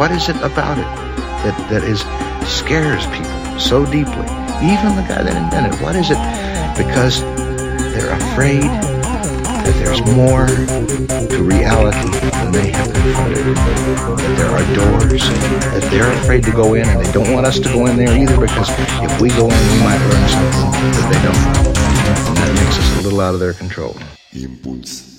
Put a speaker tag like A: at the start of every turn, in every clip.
A: What is it about it that, that is scares people so deeply? Even the guy that invented it. What is it? Because they're afraid that there's more to reality than they have confronted. That there are doors that they're afraid to go in and they don't want us to go in there either because if we go in we might learn something that they don't. And that makes us a little out of their control.
B: Impuls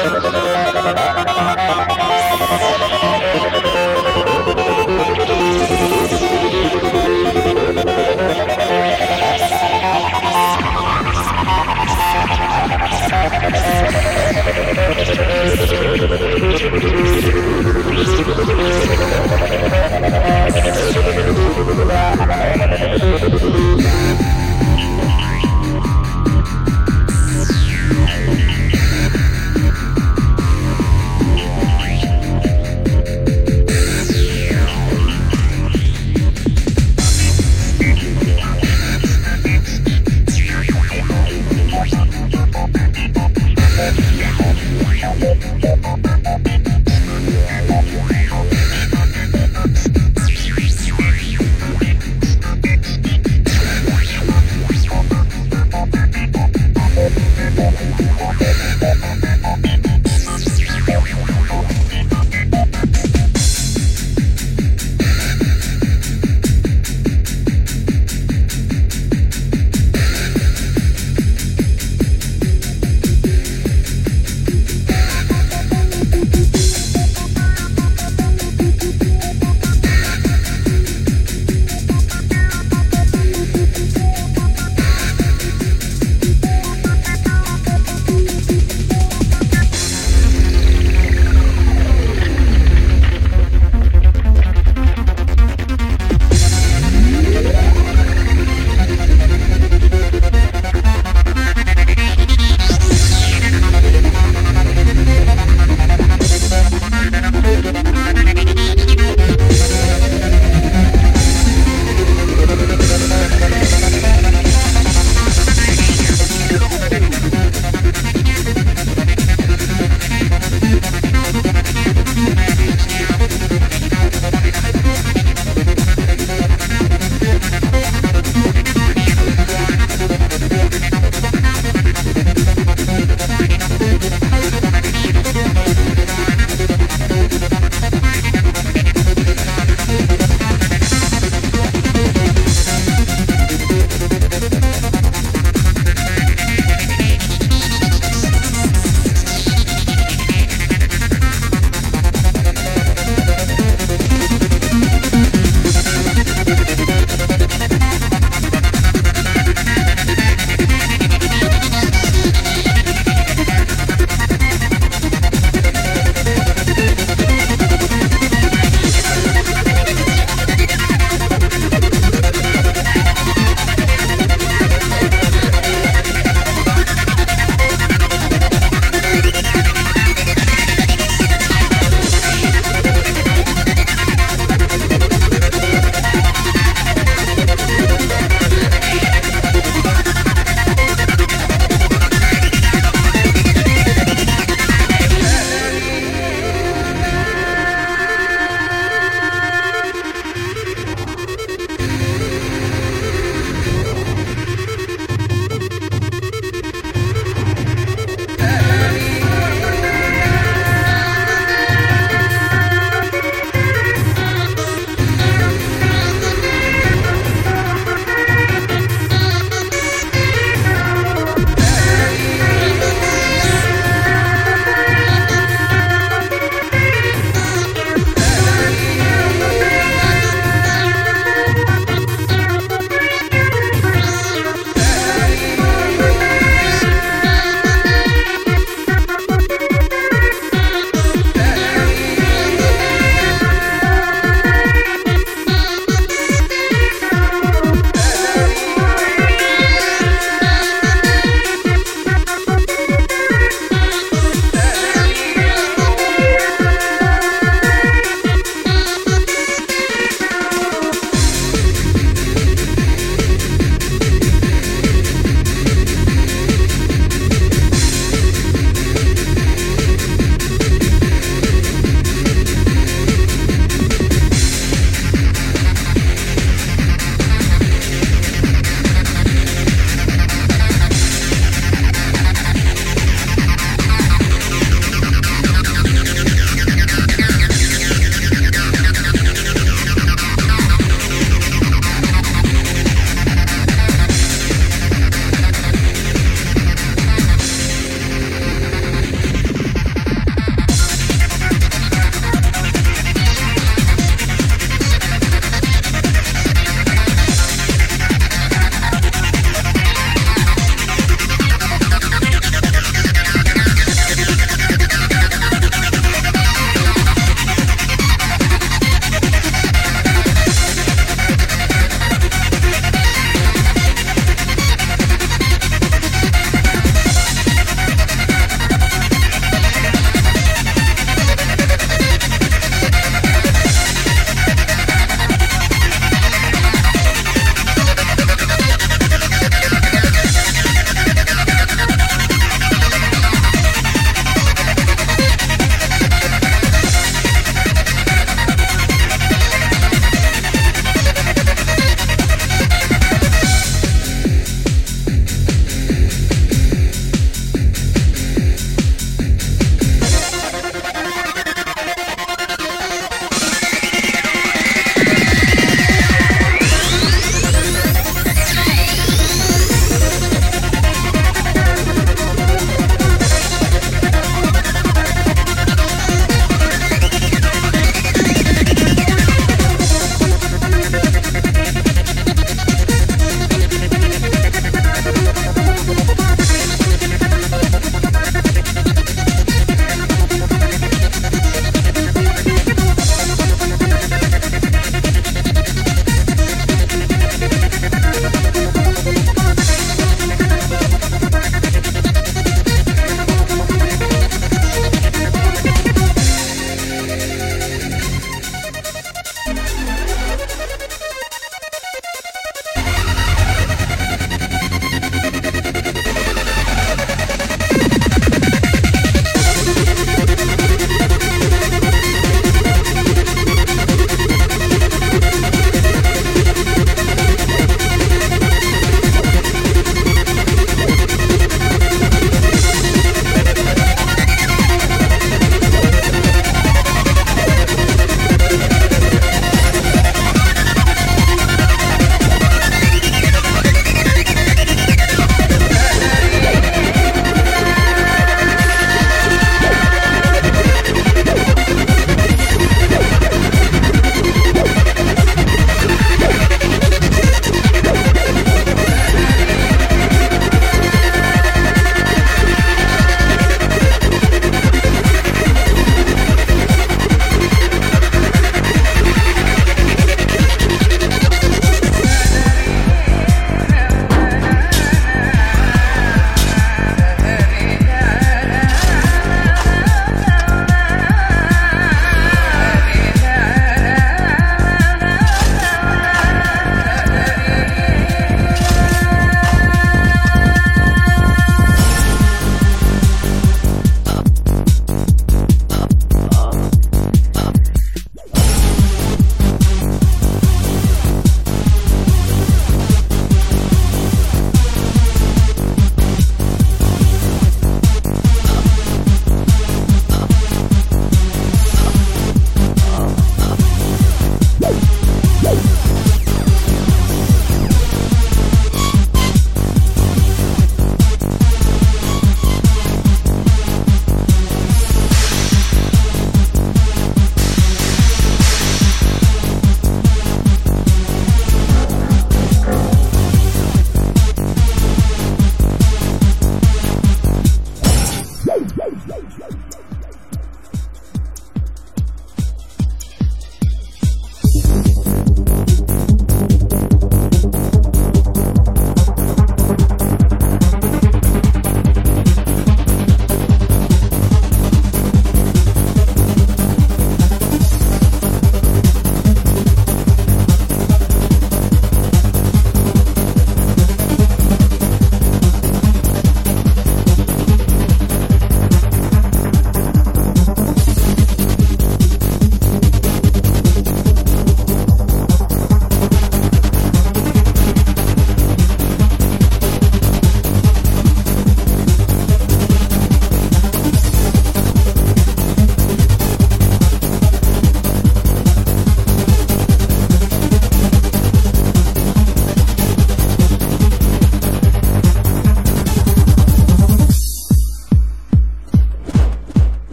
C: Thank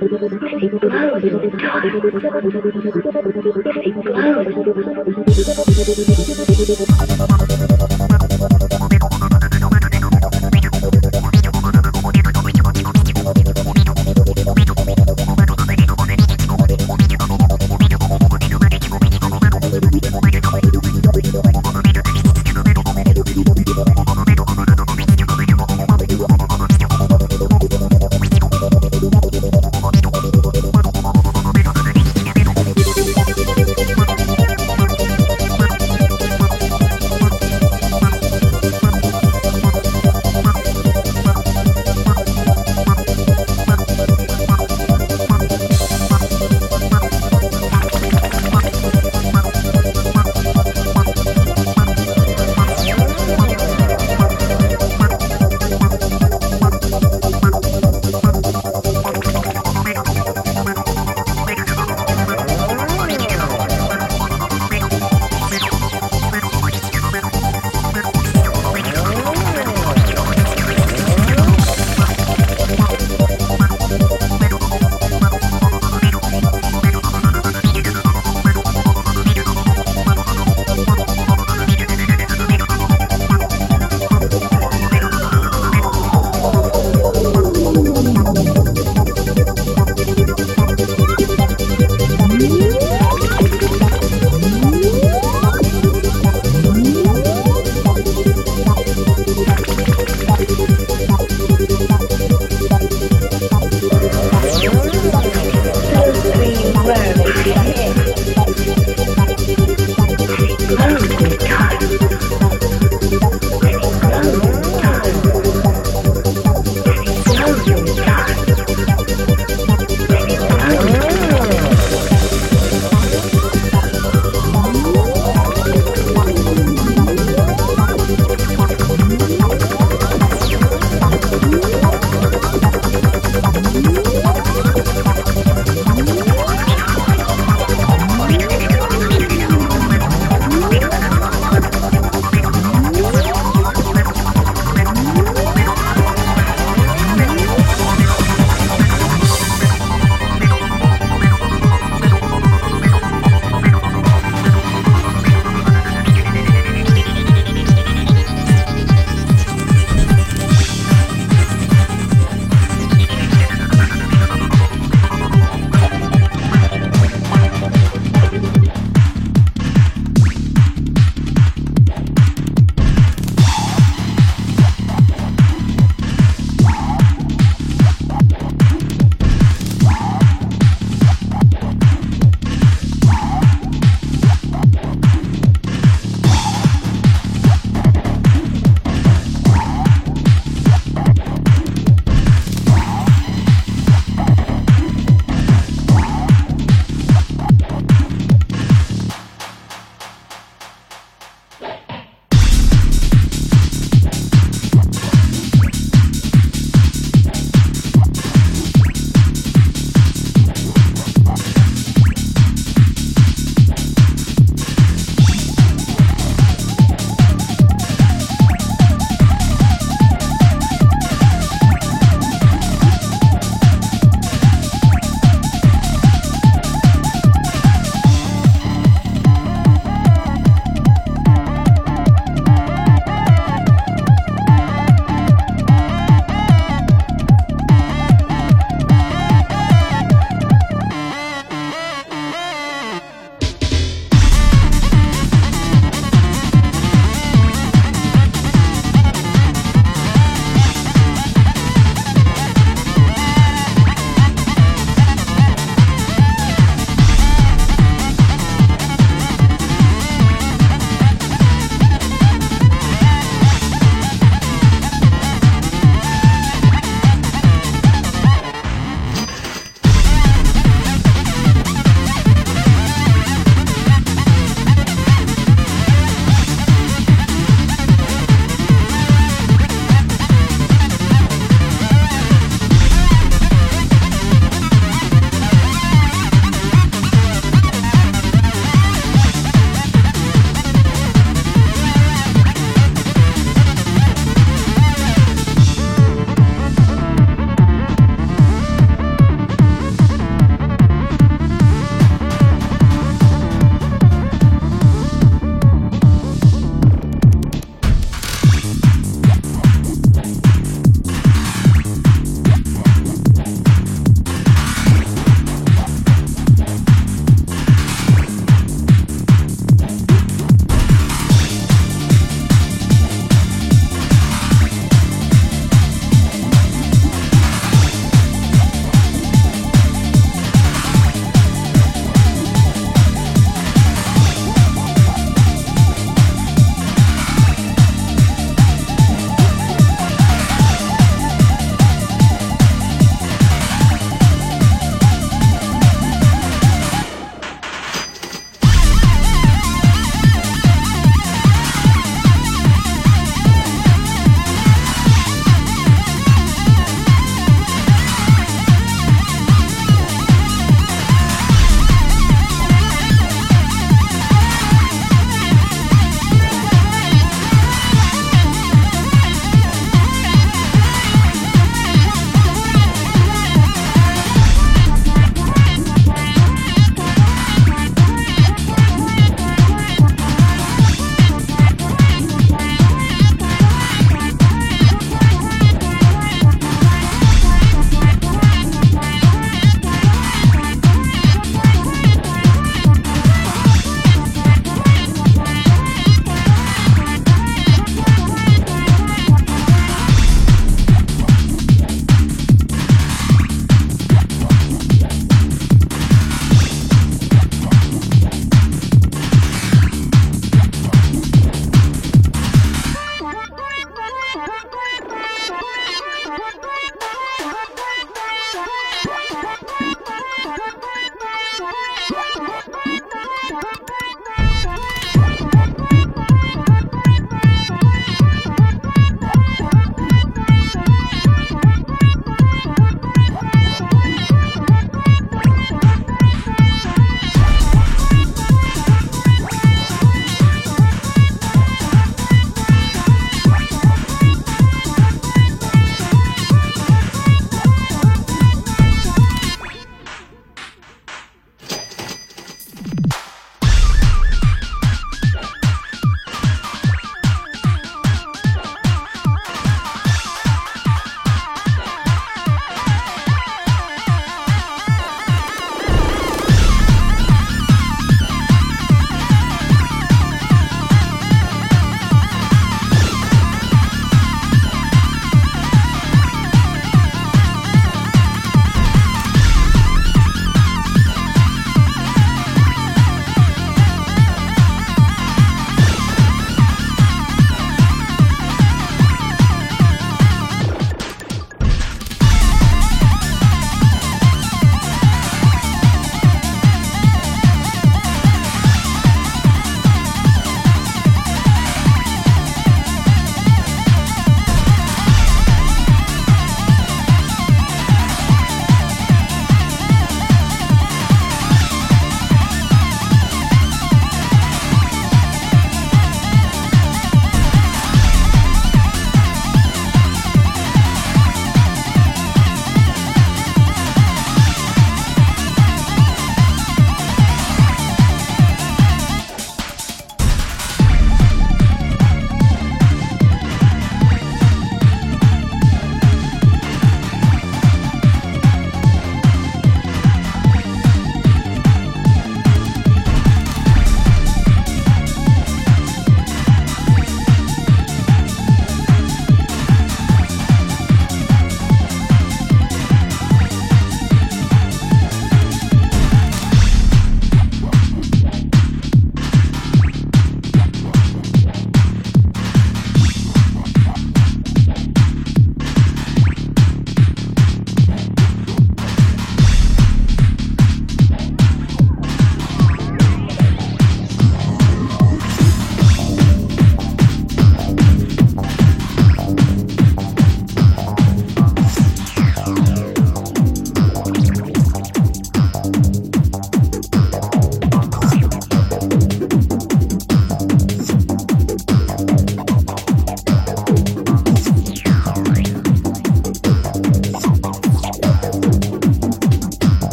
C: I'm gonna go to the
D: hospital.